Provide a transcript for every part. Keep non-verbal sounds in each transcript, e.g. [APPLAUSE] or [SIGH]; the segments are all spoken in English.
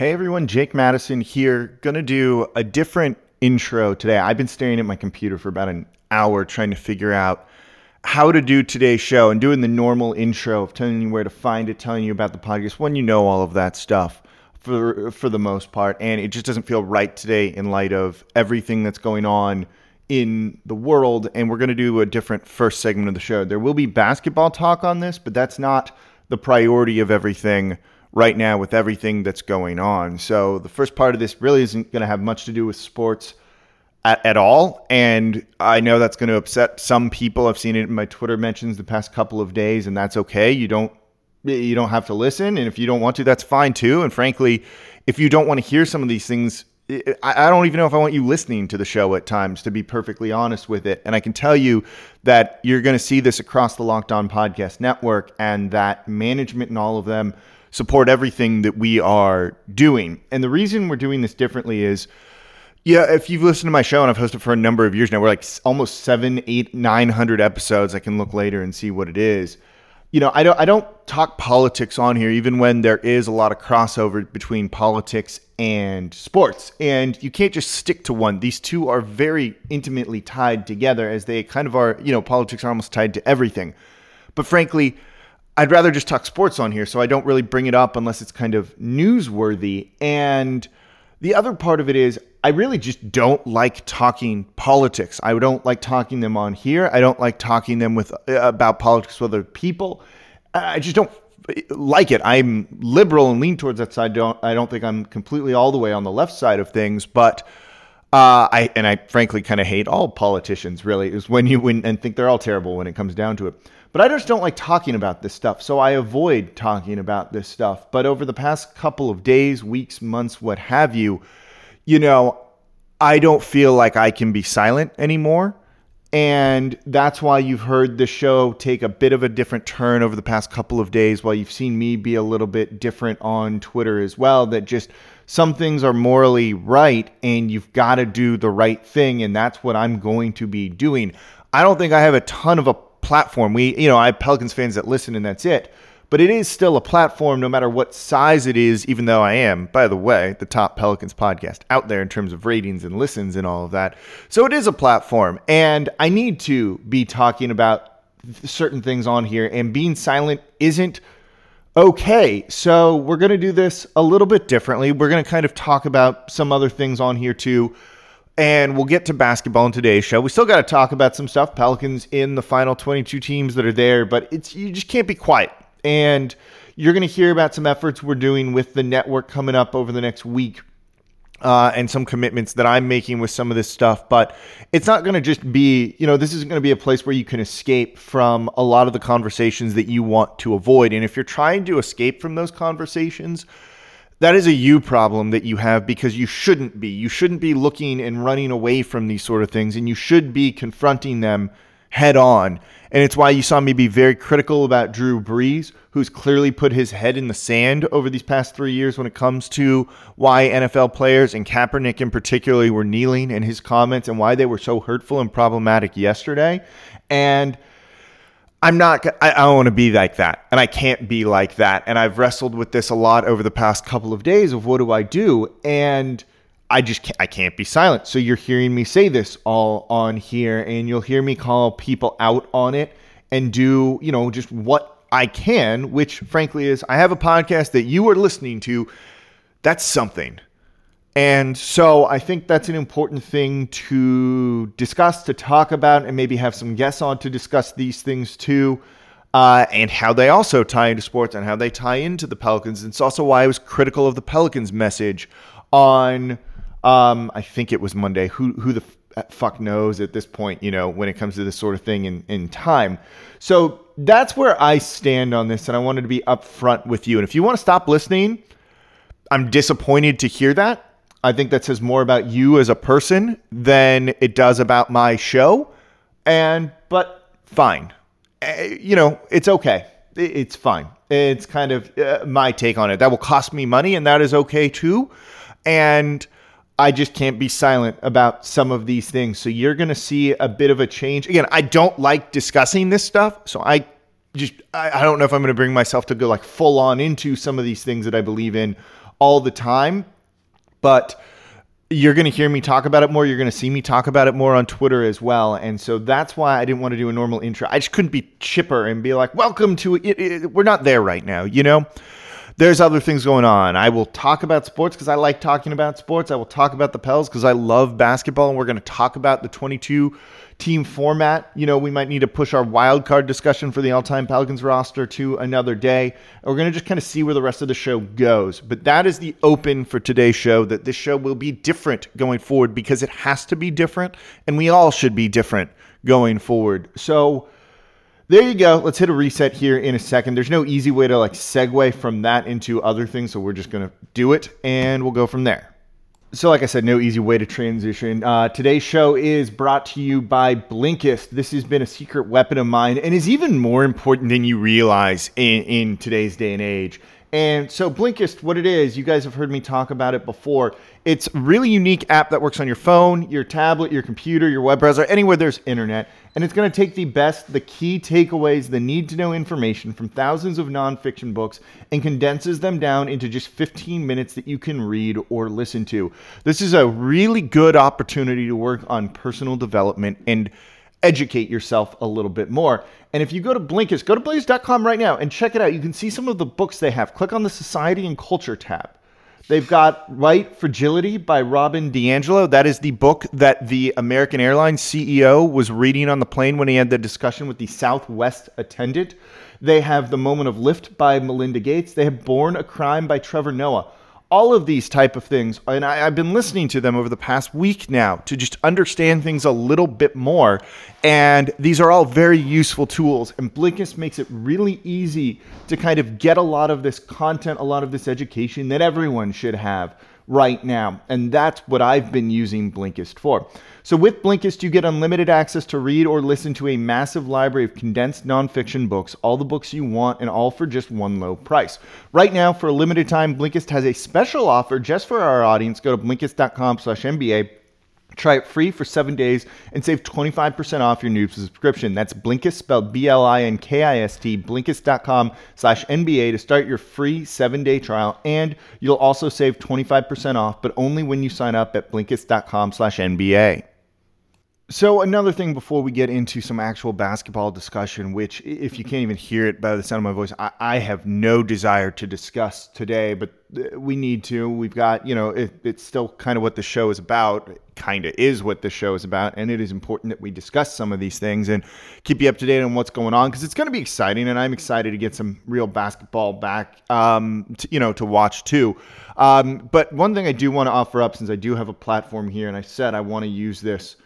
Hey everyone, Jake Madison here. Gonna do a different intro today. I've been staring at my computer for about an hour trying to figure out how to do today's show and doing the normal intro of telling you where to find it, telling you about the podcast when you know all of that stuff for for the most part. And it just doesn't feel right today in light of everything that's going on in the world. And we're gonna do a different first segment of the show. There will be basketball talk on this, but that's not the priority of everything right now with everything that's going on. So the first part of this really isn't going to have much to do with sports at, at all. And I know that's going to upset some people. I've seen it in my Twitter mentions the past couple of days, and that's okay. You don't you don't have to listen, and if you don't want to, that's fine too. And frankly, if you don't want to hear some of these things, I don't even know if I want you listening to the show at times, to be perfectly honest with it. And I can tell you that you're going to see this across the Locked On Podcast Network, and that management and all of them support everything that we are doing. And the reason we're doing this differently is, yeah, if you've listened to my show and I've hosted for a number of years now, we're like almost seven, eight, nine hundred episodes. I can look later and see what it is. You know, I don't I don't talk politics on here, even when there is a lot of crossover between politics and sports. And you can't just stick to one. These two are very intimately tied together as they kind of are, you know, politics are almost tied to everything. But frankly, I'd rather just talk sports on here, so I don't really bring it up unless it's kind of newsworthy. And the other part of it is I really just don't like talking politics. I don't like talking them on here. I don't like talking them with uh, about politics with other people. I just don't like it. I'm liberal and lean towards that side. Don't I don't think I'm completely all the way on the left side of things, but uh, I and I frankly kind of hate all politicians. Really, is when you win and think they're all terrible when it comes down to it. But I just don't like talking about this stuff, so I avoid talking about this stuff. But over the past couple of days, weeks, months, what have you, you know, I don't feel like I can be silent anymore. And that's why you've heard the show take a bit of a different turn over the past couple of days, while you've seen me be a little bit different on Twitter as well. That just some things are morally right, and you've got to do the right thing. And that's what I'm going to be doing. I don't think I have a ton of a platform. We, you know, I have Pelicans fans that listen and that's it. But it is still a platform no matter what size it is, even though I am, by the way, the top Pelicans podcast out there in terms of ratings and listens and all of that. So it is a platform. And I need to be talking about certain things on here, and being silent isn't okay. So we're going to do this a little bit differently. We're going to kind of talk about some other things on here too and we'll get to basketball in today's show. We still got to talk about some stuff. Pelicans in the final 22 teams that are there, but it's you just can't be quiet. And you're going to hear about some efforts we're doing with the network coming up over the next week. Uh, and some commitments that I'm making with some of this stuff, but it's not going to just be, you know, this isn't going to be a place where you can escape from a lot of the conversations that you want to avoid. And if you're trying to escape from those conversations, that is a you problem that you have because you shouldn't be. You shouldn't be looking and running away from these sort of things, and you should be confronting them head on. And it's why you saw me be very critical about Drew Brees, who's clearly put his head in the sand over these past three years when it comes to why NFL players and Kaepernick in particular were kneeling in his comments and why they were so hurtful and problematic yesterday. And I'm not, I, I don't want to be like that. And I can't be like that. And I've wrestled with this a lot over the past couple of days of what do I do? And I just can't, I can't be silent. So you're hearing me say this all on here and you'll hear me call people out on it and do, you know, just what I can, which frankly is I have a podcast that you are listening to. That's something. And so I think that's an important thing to discuss, to talk about, and maybe have some guests on to discuss these things too, uh, and how they also tie into sports and how they tie into the Pelicans. And it's also why I was critical of the Pelicans message on, um, I think it was Monday. Who who the uh, fuck knows at this point? You know, when it comes to this sort of thing in in time. So that's where I stand on this, and I wanted to be upfront with you. And if you want to stop listening, I'm disappointed to hear that I think that says more about you as a person than it does about my show. And, but fine. Uh, you know, it's okay. It's fine. It's kind of uh, my take on it. That will cost me money, and that is okay too. And I just can't be silent about some of these things. So you're going to see a bit of a change. Again, I don't like discussing this stuff. So I just, I don't know if I'm going to bring myself to go like full on into some of these things that I believe in all the time, but you're going to hear me talk about it more. You're going to see me talk about it more on Twitter as well. And so that's why I didn't want to do a normal intro. I just couldn't be chipper and be like, welcome to it. we're not there right now, you know? There's other things going on. I will talk about sports because I like talking about sports. I will talk about the Pels because I love basketball. And we're going to talk about the 22 team format. You know, we might need to push our wild card discussion for the all time Pelicans roster to another day. We're going to just kind of see where the rest of the show goes. But that is the open for today's show that this show will be different going forward because it has to be different and we all should be different going forward. So, there you go. Let's hit a reset here in a second. There's no easy way to like segue from that into other things, so we're just to do it and we'll go from there. So, like I said, no easy way to transition. Uh, today's show is brought to you by Blinkist. This has been a secret weapon of mine and is even more important than you realize in, in today's day and age. And so Blinkist, what it is, you guys have heard me talk about it before. It's a really unique app that works on your phone, your tablet, your computer, your web browser, anywhere there's internet. And it's going to take the best, the key takeaways, the need to know information from thousands of nonfiction books and condenses them down into just 15 minutes that you can read or listen to. This is a really good opportunity to work on personal development and educate yourself a little bit more. And if you go to Blinkist, go to Blinkist.com right now and check it out. You can see some of the books they have. Click on the Society and Culture tab. They've got White Fragility by Robin DiAngelo. That is the book that the American Airlines CEO was reading on the plane when he had the discussion with the Southwest attendant. They have The Moment of Lift by Melinda Gates. They have Born a Crime by Trevor Noah all of these type of things and I, have been listening to them over the past week now to just understand things a little bit more and these are all very useful tools and blinkist makes it really easy to kind of get a lot of this content a lot of this education that everyone should have right now. And that's what I've been using Blinkist for. So with Blinkist, you get unlimited access to read or listen to a massive library of condensed nonfiction books, all the books you want, and all for just one low price. Right now, for a limited time, Blinkist has a special offer just for our audience. Go to Blinkist.com slash NBA Try it free for seven days and save 25% off your new subscription. That's Blinkist, spelled B-L-I-N-K-I-S-T, Blinkist.com slash NBA to start your free seven-day trial. And you'll also save 25% off, but only when you sign up at Blinkist.com slash NBA. So, another thing before we get into some actual basketball discussion, which, if you can't even hear it by the sound of my voice, I, I have no desire to discuss today, but uh, we need to. We've got, you know, it, it's still kind of what the show is about, kind of is what the show is about. And it is important that we discuss some of these things and keep you up to date on what's going on because it's going to be exciting. And I'm excited to get some real basketball back, um, to, you know, to watch too. Um, but one thing I do want to offer up, since I do have a platform here, and I said I want to use this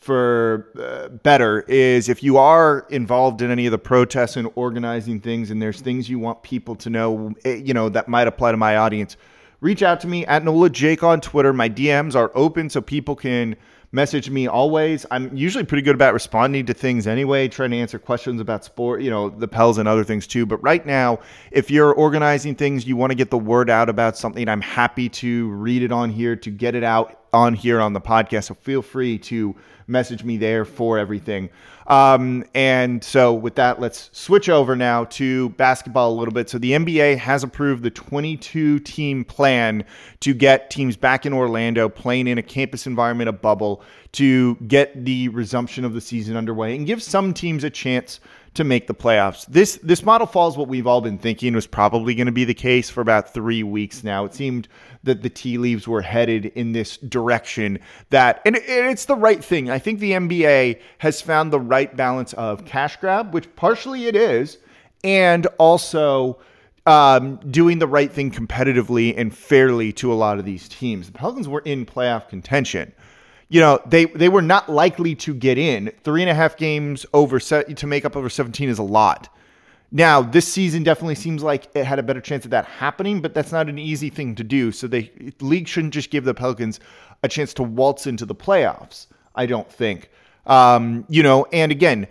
for uh, better is if you are involved in any of the protests and organizing things and there's things you want people to know eh, you know that might apply to my audience reach out to me at nola jake on twitter. My dms are open so people can message me always. I'm usually pretty good about responding to things anyway trying to answer questions about sport you know the pels and other things too. But right now if you're organizing things you want to get the word out about something i'm happy to read it on here to get it out on here on the podcast. So feel free to message me there for everything. Um, and so with that, let's switch over now to basketball a little bit. So the NBA has approved the 22 team plan to get teams back in Orlando playing in a campus environment, a bubble, to get the resumption of the season underway and give some teams a chance to make the playoffs. This this model falls what we've all been thinking was probably going to be the case for about three weeks now. It seemed that the tea leaves were headed in this direction that and it's the right thing. I think the NBA has found the right balance of cash grab, which partially it is, and also um, doing the right thing competitively and fairly to a lot of these teams. The Pelicans were in playoff contention you know they they were not likely to get in. Three and a half games over set to make up over 17 is a lot. Now this season definitely seems like it had a better chance of that happening, but that's not an easy thing to do. So the league shouldn't just give the Pelicans a chance to waltz into the playoffs. I don't think. Um, you know, and again,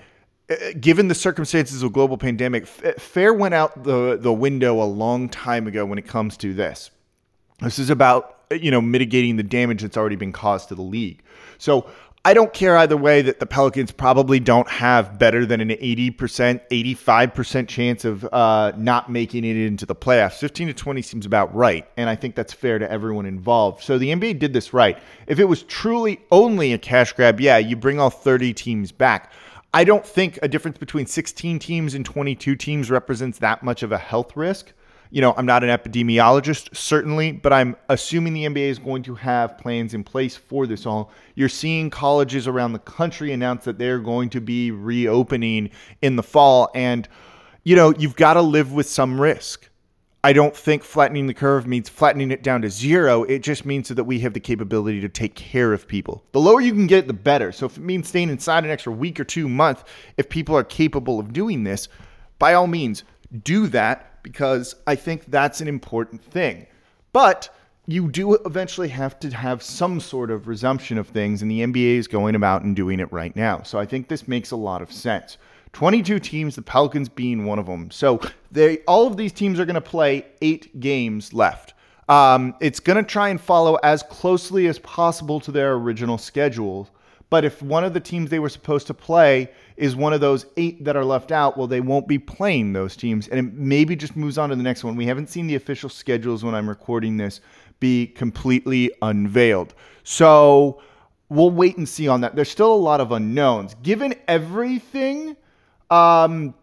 uh, given the circumstances of global pandemic, fair went out the the window a long time ago when it comes to this. This is about you know mitigating the damage that's already been caused to the league. So I don't care either way that the Pelicans probably don't have better than an 80%, 85% chance of uh, not making it into the playoffs. 15 to 20 seems about right. And I think that's fair to everyone involved. So the NBA did this right. If it was truly only a cash grab, yeah, you bring all 30 teams back. I don't think a difference between 16 teams and 22 teams represents that much of a health risk you know, I'm not an epidemiologist, certainly, but I'm assuming the NBA is going to have plans in place for this all. You're seeing colleges around the country announce that they're going to be reopening in the fall. And, you know, you've got to live with some risk. I don't think flattening the curve means flattening it down to zero. It just means that we have the capability to take care of people. The lower you can get, the better. So if it means staying inside an extra week or two month, if people are capable of doing this, by all means, do that because I think that's an important thing. But you do eventually have to have some sort of resumption of things, and the NBA is going about and doing it right now. So I think this makes a lot of sense. 22 teams, the Pelicans being one of them. So they all of these teams are going to play eight games left. Um, it's going to try and follow as closely as possible to their original schedule. But if one of the teams they were supposed to play is one of those eight that are left out, well, they won't be playing those teams. And it maybe just moves on to the next one. We haven't seen the official schedules when I'm recording this be completely unveiled. So we'll wait and see on that. There's still a lot of unknowns. Given everything, um,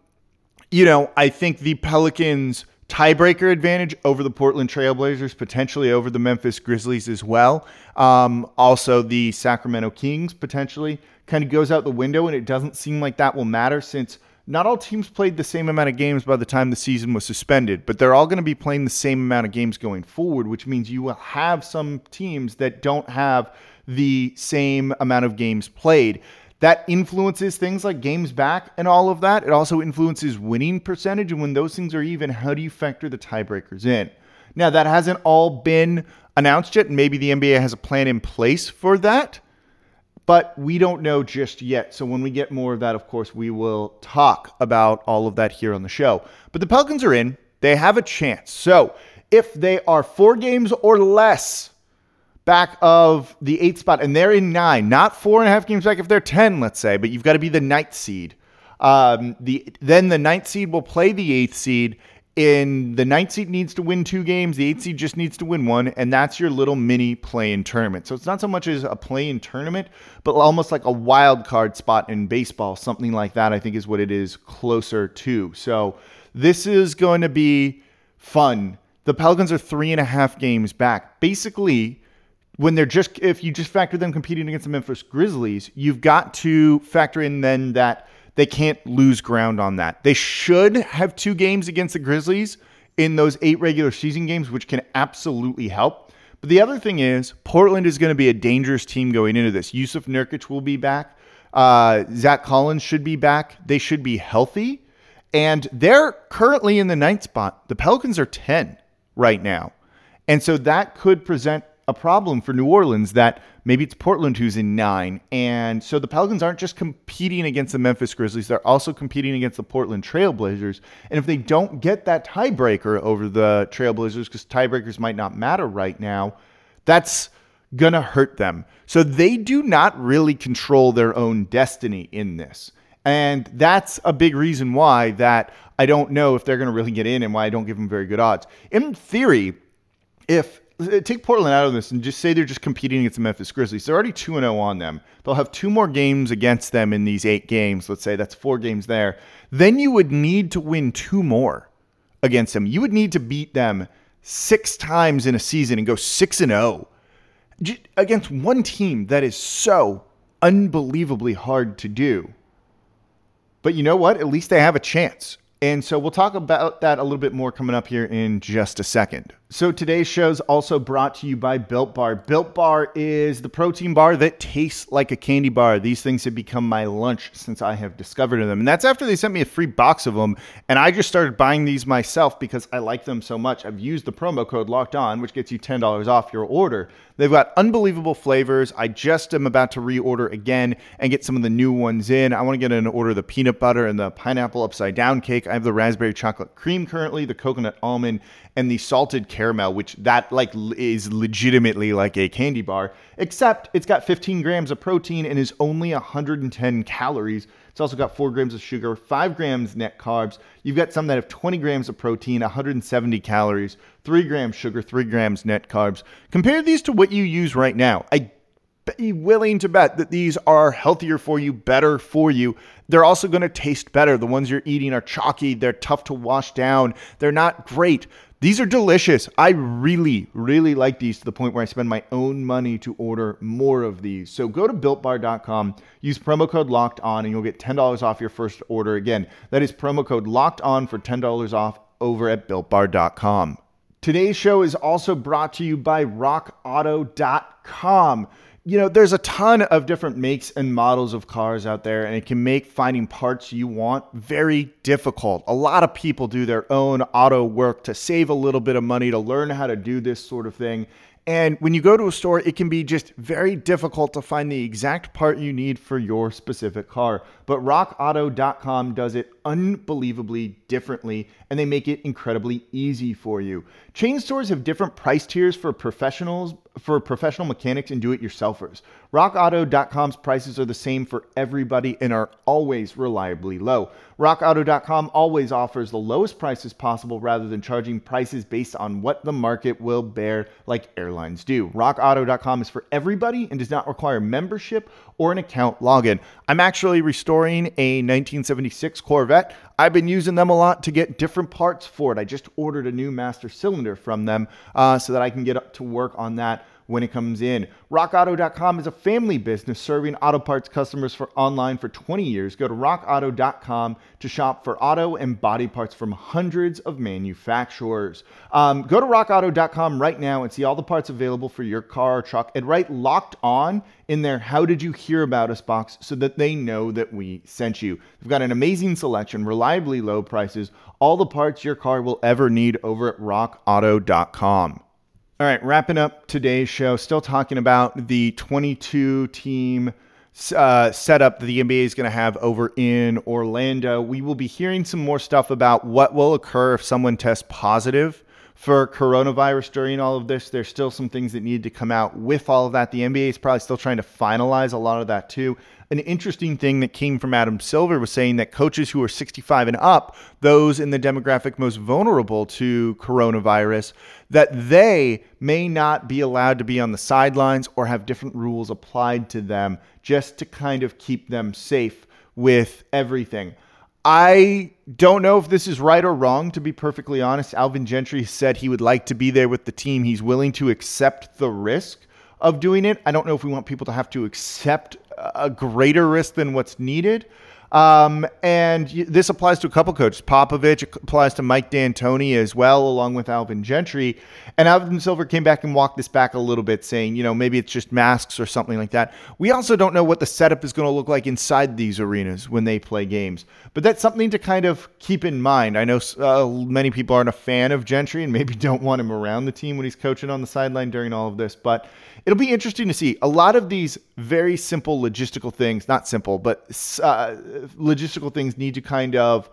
you know, I think the Pelicans tiebreaker advantage over the Portland Trailblazers, potentially over the Memphis Grizzlies as well. Um, also, the Sacramento Kings potentially kind of goes out the window, and it doesn't seem like that will matter since not all teams played the same amount of games by the time the season was suspended, but they're all going to be playing the same amount of games going forward, which means you will have some teams that don't have the same amount of games played that influences things like games back and all of that. It also influences winning percentage. And when those things are even, how do you factor the tiebreakers in? Now, that hasn't all been announced yet. Maybe the NBA has a plan in place for that, but we don't know just yet. So when we get more of that, of course, we will talk about all of that here on the show. But the Pelicans are in, they have a chance. So if they are four games or less back of the eight spot, and they're in nine, not four and a half games back if they're 10, let's say, but you've got to be the ninth seed. Um, the Then the ninth seed will play the eighth seed. In the ninth seed needs to win two games, the eighth seed just needs to win one, and that's your little mini play-in tournament. So it's not so much as a play-in tournament, but almost like a wild card spot in baseball, something like that. I think is what it is closer to. So this is going to be fun. The Pelicans are three and a half games back. Basically, when they're just if you just factor them competing against the Memphis Grizzlies, you've got to factor in then that they can't lose ground on that. They should have two games against the Grizzlies in those eight regular season games, which can absolutely help. But the other thing is, Portland is going to be a dangerous team going into this. Jusuf Nurkic will be back. Uh, Zach Collins should be back. They should be healthy. And they're currently in the ninth spot. The Pelicans are 10 right now. And so that could present a problem for New Orleans that maybe it's Portland who's in nine. And so the Pelicans aren't just competing against the Memphis Grizzlies, they're also competing against the Portland Trailblazers. And if they don't get that tiebreaker over the Trailblazers, because tiebreakers might not matter right now, that's going to hurt them. So they do not really control their own destiny in this. And that's a big reason why that I don't know if they're going to really get in and why I don't give them very good odds. In theory, if Uh, take Portland out of this and just say they're just competing against the Memphis Grizzlies. They're already 2 0 on them. They'll have two more games against them in these eight games. Let's say that's four games there. Then you would need to win two more against them. You would need to beat them six times in a season and go 6 and 0 against one team that is so unbelievably hard to do. But you know what? At least they have a chance. And so we'll talk about that a little bit more coming up here in just a second. So today's show is also brought to you by Built Bar. Built Bar is the protein bar that tastes like a candy bar. These things have become my lunch since I have discovered them. And that's after they sent me a free box of them. And I just started buying these myself because I like them so much. I've used the promo code locked on, which gets you $10 off your order. They've got unbelievable flavors. I just am about to reorder again and get some of the new ones in. I want to get an order of the peanut butter and the pineapple upside down cake. I have the raspberry chocolate cream currently, the coconut almond, and the salted caramel, which that like is legitimately like a candy bar, except it's got 15 grams of protein and is only 110 calories. It's also got four grams of sugar, five grams net carbs. You've got some that have 20 grams of protein, 170 calories, three grams sugar, three grams net carbs. Compare these to what you use right now. I be willing to bet that these are healthier for you, better for you. They're also going to taste better. The ones you're eating are chalky, they're tough to wash down, they're not great. These are delicious. I really, really like these to the point where I spend my own money to order more of these. So go to builtbar.com, use promo code locked on, and you'll get $10 off your first order. Again, that is promo code locked on for $10 off over at builtbar.com. Today's show is also brought to you by rockauto.com you know, there's a ton of different makes and models of cars out there, and it can make finding parts you want very difficult. A lot of people do their own auto work to save a little bit of money to learn how to do this sort of thing. And when you go to a store, it can be just very difficult to find the exact part you need for your specific car. But rockauto.com does it unbelievably differently and they make it incredibly easy for you. Chain stores have different price tiers for professionals, for professional mechanics and do-it-yourselfers. RockAuto.com's prices are the same for everybody and are always reliably low. RockAuto.com always offers the lowest prices possible rather than charging prices based on what the market will bear, like airlines do. RockAuto.com is for everybody and does not require membership or an account login. I'm actually restoring a 1976 Corvette. I've been using them a lot to get different parts for it. I just ordered a new master cylinder from them uh, so that I can get up to work on that when it comes in. RockAuto.com is a family business serving auto parts customers for online for 20 years. Go to RockAuto.com to shop for auto and body parts from hundreds of manufacturers. Um, go to RockAuto.com right now and see all the parts available for your car or truck and write locked on in their How Did You Hear About Us box so that they know that we sent you. We've got an amazing selection, reliably low prices, all the parts your car will ever need over at RockAuto.com. All right, wrapping up today's show, still talking about the 22 team uh, setup that the NBA is going to have over in Orlando. We will be hearing some more stuff about what will occur if someone tests positive for coronavirus during all of this. There's still some things that need to come out with all of that. The NBA is probably still trying to finalize a lot of that too. An interesting thing that came from Adam Silver was saying that coaches who are 65 and up, those in the demographic most vulnerable to coronavirus, that they may not be allowed to be on the sidelines or have different rules applied to them just to kind of keep them safe with everything. I don't know if this is right or wrong, to be perfectly honest. Alvin Gentry said he would like to be there with the team. He's willing to accept the risk of doing it. I don't know if we want people to have to accept a greater risk than what's needed. Um, and this applies to a couple coaches. Popovich applies to Mike D'Antoni as well, along with Alvin Gentry. And Alvin Silver came back and walked this back a little bit, saying, you know, maybe it's just masks or something like that. We also don't know what the setup is going to look like inside these arenas when they play games. But that's something to kind of keep in mind. I know uh, many people aren't a fan of Gentry and maybe [LAUGHS] don't want him around the team when he's coaching on the sideline during all of this, but it'll be interesting to see. A lot of these very simple logistical things, not simple, but uh, logistical things need to kind of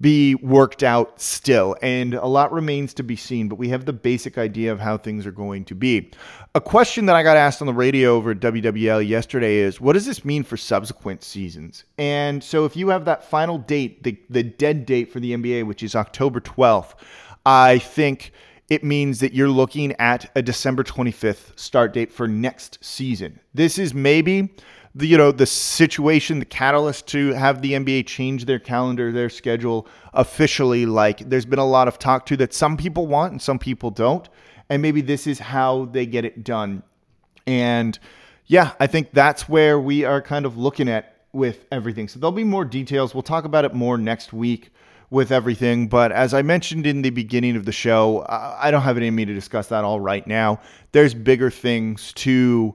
be worked out still, and a lot remains to be seen, but we have the basic idea of how things are going to be. A question that I got asked on the radio over at WWL yesterday is what does this mean for subsequent seasons? And so if you have that final date, the, the dead date for the NBA, which is October 12th, I think it means that you're looking at a December 25th start date for next season. This is maybe the you know the situation, the catalyst to have the NBA change their calendar, their schedule officially. Like there's been a lot of talk to that some people want and some people don't, and maybe this is how they get it done. And yeah, I think that's where we are kind of looking at with everything. So there'll be more details. We'll talk about it more next week with everything. But as I mentioned in the beginning of the show, I don't have it in me to discuss that all right now. There's bigger things to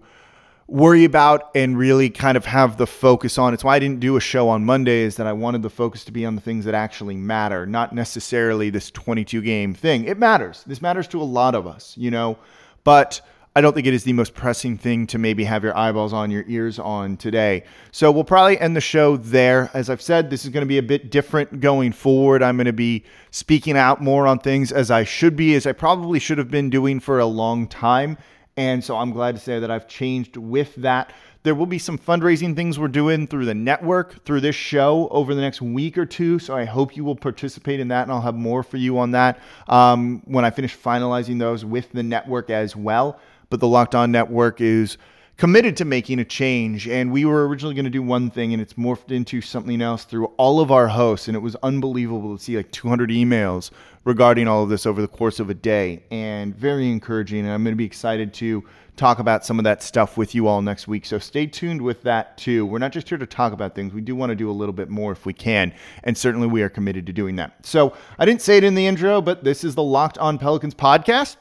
worry about and really kind of have the focus on. It's why I didn't do a show on Monday is that I wanted the focus to be on the things that actually matter, not necessarily this 22 game thing. It matters. This matters to a lot of us, you know, but I don't think it is the most pressing thing to maybe have your eyeballs on, your ears on today. So we'll probably end the show there. As I've said, this is going to be a bit different going forward. I'm going to be speaking out more on things as I should be, as I probably should have been doing for a long time. And so I'm glad to say that I've changed with that. There will be some fundraising things we're doing through the network, through this show over the next week or two. So I hope you will participate in that, and I'll have more for you on that um, when I finish finalizing those with the network as well. But the Locked On Network is committed to making a change. And we were originally going to do one thing, and it's morphed into something else through all of our hosts. And it was unbelievable to see like 200 emails regarding all of this over the course of a day, and very encouraging. And I'm going to be excited to talk about some of that stuff with you all next week. So stay tuned with that too. We're not just here to talk about things, we do want to do a little bit more if we can. And certainly we are committed to doing that. So I didn't say it in the intro, but this is the Locked On Pelicans podcast.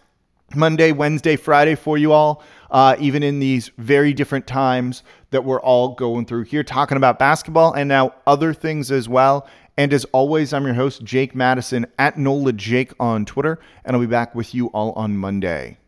Monday, Wednesday, Friday for you all, uh, even in these very different times that we're all going through here, talking about basketball and now other things as well. And as always, I'm your host, Jake Madison at NOLA Jake on Twitter, and I'll be back with you all on Monday.